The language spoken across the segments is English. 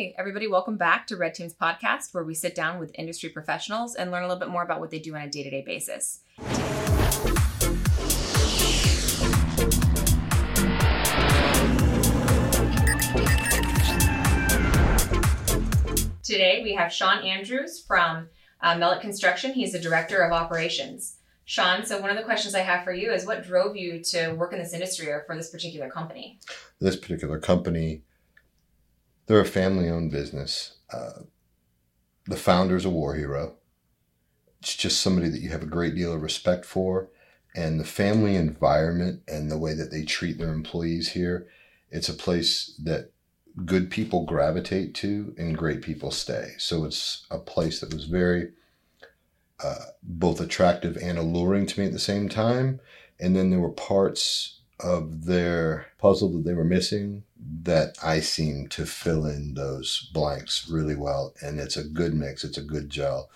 Hey, everybody, welcome back to Red Team's podcast, where we sit down with industry professionals and learn a little bit more about what they do on a day to day basis. Today, we have Shawn Andrews from uh, Mellick Construction. He's the director of operations. Shawn, so one of the questions I have for you is what drove you to work in this industry or for this particular company? This particular company they're a family owned business. Uh, the founder's a war hero. It's just somebody that you have a great deal of respect for. And the family environment and the way that they treat their employees here, it's a place that good people gravitate to and great people stay. So it's a place that was very uh, both attractive and alluring to me at the same time. And then there were parts of their puzzle that they were missing that I seem to fill in those blanks really well. And it's a good mix, it's a good gel,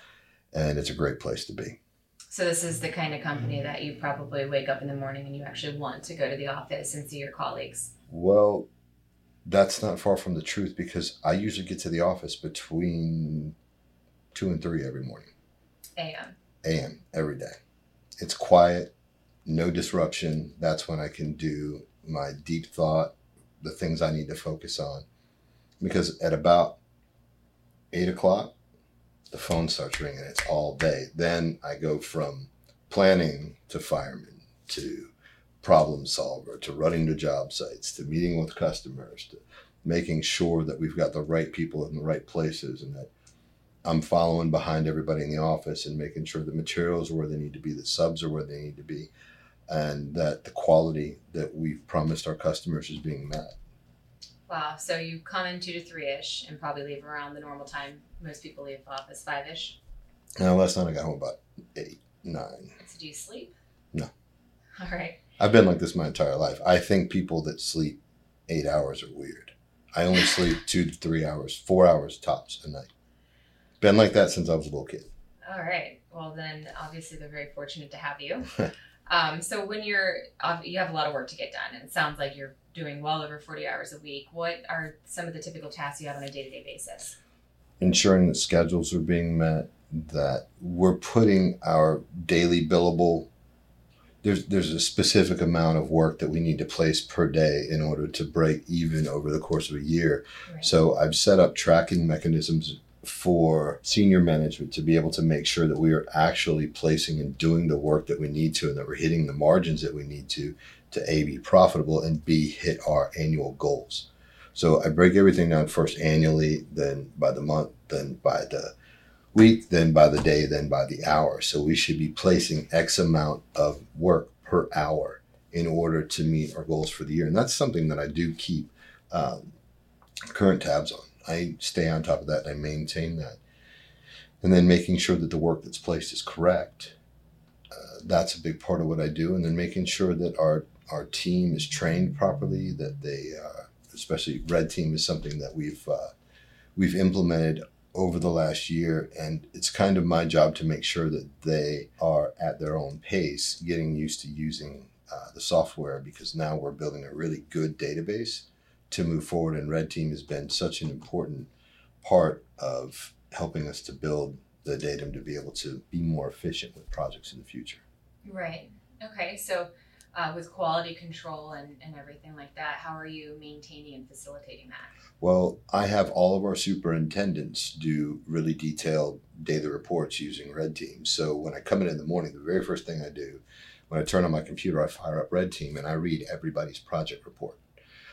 and it's a great place to be. So, this is the kind of company that you probably wake up in the morning and you actually want to go to the office and see your colleagues. Well, that's not far from the truth because I usually get to the office between two and three every morning. AM. AM every day. It's quiet, no disruption. That's when I can do my deep thought, the things I need to focus on. Because at about eight o'clock, the phone starts ringing. It's all day. Then I go from planning to fireman to problem solver to running to job sites to meeting with customers to making sure that we've got the right people in the right places and that I'm following behind everybody in the office and making sure the materials are where they need to be, the subs are where they need to be, and that the quality that we've promised our customers is being met. Wow. So you come in two to three ish and probably leave around the normal time most people leave office five ish. Now, last night I got home about eight, nine. So do you sleep? No. All right. I've been like this my entire life. I think people that sleep eight hours are weird. I only sleep two to three hours, four hours tops a night. Been like that since I was a little kid. All right. Well, then obviously they're very fortunate to have you. Um, so when you're you have a lot of work to get done, and it sounds like you're doing well over 40 hours a week. What are some of the typical tasks you have on a day to day basis? Ensuring that schedules are being met, that we're putting our daily billable. There's there's a specific amount of work that we need to place per day in order to break even over the course of a year. Right. So I've set up tracking mechanisms for senior management to be able to make sure that we are actually placing and doing the work that we need to and that we're hitting the margins that we need to to A, be profitable and B, hit our annual goals. So I break everything down first annually, then by the month, then by the week, then by the day, then by the hour. So we should be placing X amount of work per hour in order to meet our goals for the year. And that's something that I do keep um, current tabs on. I stay on top of that and I maintain that. And then making sure that the work that's placed is correct. Uh, that's a big part of what I do. And then making sure that our, our team is trained properly, that they, uh, especially red team is something that we've, uh, we've implemented over the last year. And it's kind of my job to make sure that they are at their own pace, getting used to using uh, the software because now we're building a really good database to move forward. And Red Team has been such an important part of helping us to build the datum to be able to be more efficient with projects in the future. Right. Okay. So, uh, with quality control and, and everything like that, how are you maintaining and facilitating that? Well, I have all of our superintendents do really detailed daily reports using Red Team. So when I come in in the morning, the very first thing I do, when I turn on my computer, I fire up Red Team and I read everybody's project report.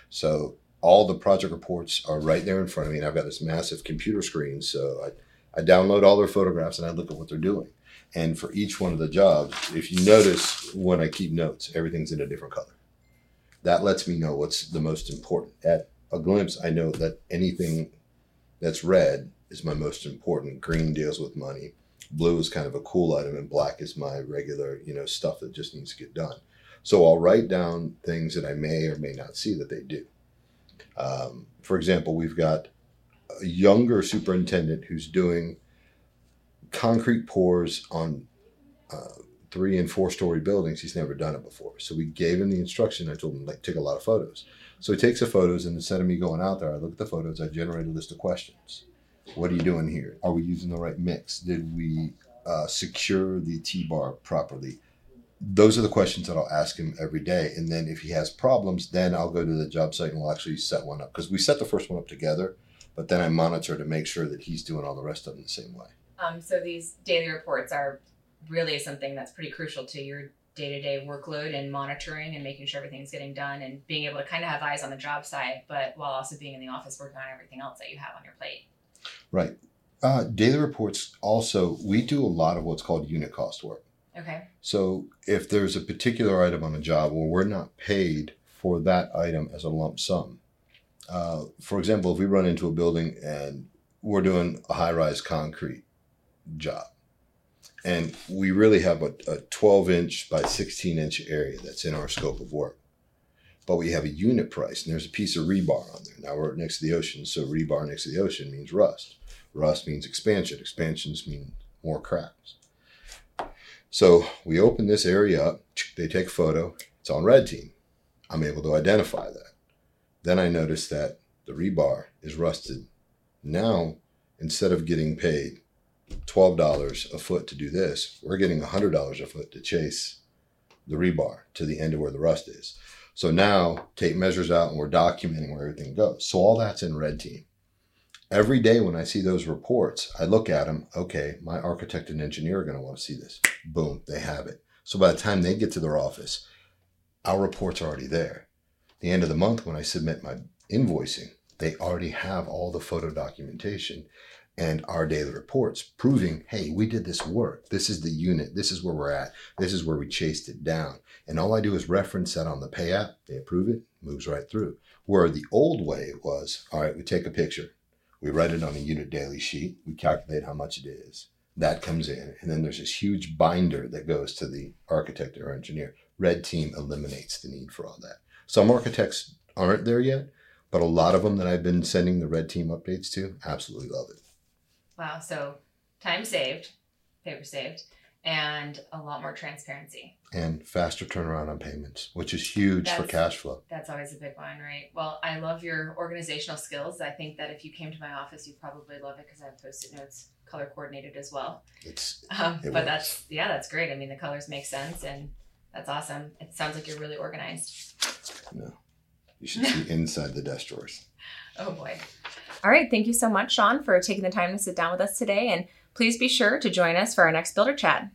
So all the project reports are right there in front of me, and I've got this massive computer screen. So I, I download all their photographs and I look at what they're doing. And for each one of the jobs, if you notice when I keep notes, everything's in a different color. That lets me know what's the most important. At a glimpse, I know that anything that's red is my most important. Green deals with money. Blue is kind of a cool item, and black is my regular, you know, stuff that just needs to get done. So I'll write down things that I may or may not see that they do. Um, for example, we've got a younger superintendent who's doing concrete pours on uh, three and four story buildings. He's never done it before. So we gave him the instruction. I told him, like, take a lot of photos. So he takes the photos and instead of me going out there, I look at the photos, I generate a list of questions. What are you doing here? Are we using the right mix? Did we uh, secure the T bar properly? Those are the questions that I'll ask him every day. And then if he has problems, then I'll go to the job site and we'll actually set one up. Because we set the first one up together, but then I monitor to make sure that he's doing all the rest of them the same way. Um, so these daily reports are really something that's pretty crucial to your day-to-day workload and monitoring and making sure everything's getting done and being able to kind of have eyes on the job side but while also being in the office working on everything else that you have on your plate Right. Uh, daily reports also, we do a lot of what's called unit cost work. Okay So if there's a particular item on a job where we're not paid for that item as a lump sum, uh, for example, if we run into a building and we're doing a high rise concrete job, and we really have a, a 12 inch by 16 inch area that's in our scope of work. But we have a unit price, and there's a piece of rebar on there. Now we're next to the ocean, so rebar next to the ocean means rust. Rust means expansion. Expansions mean more cracks. So we open this area up. They take a photo. It's on red team. I'm able to identify that. Then I notice that the rebar is rusted. Now, instead of getting paid $12 a foot to do this, we're getting $100 a foot to chase the rebar to the end of where the rust is. So now tape measures out and we're documenting where everything goes. So all that's in red team. Every day when I see those reports, I look at them. Okay, my architect and engineer are going to want to see this. Boom, they have it. So by the time they get to their office, our report's are already there. The end of the month, when I submit my invoicing, they already have all the photo documentation and our daily reports proving, hey, we did this work. This is the unit. This is where we're at. This is where we chased it down. And all I do is reference that on the pay app. They approve it, moves right through. Where the old way was, all right, we take a picture, we write it on a unit daily sheet, we calculate how much it is. That comes in, and then there's this huge binder that goes to the architect or engineer. Red Team eliminates the need for all that. Some architects aren't there yet, but a lot of them that I've been sending the Red Team updates to absolutely love it. wow so time saved paper saved and a lot more transparency And faster turnaround on payments, which is huge for cash flow. That's always a big one, right? Well, I love your organizational skills. I think that if you came to my office, you'd probably love it because I have post-it notes color coordinated as well. It's Um, It but works. that's yeah, that's great. I mean, the colors make sense, and that's awesome. It sounds like you're really organized. no. You should see inside the desk drawers. Oh boy. All right. Thank you so much, Shawn, for taking the time to sit down with us today. And please be sure to join us for our next Builder Chat.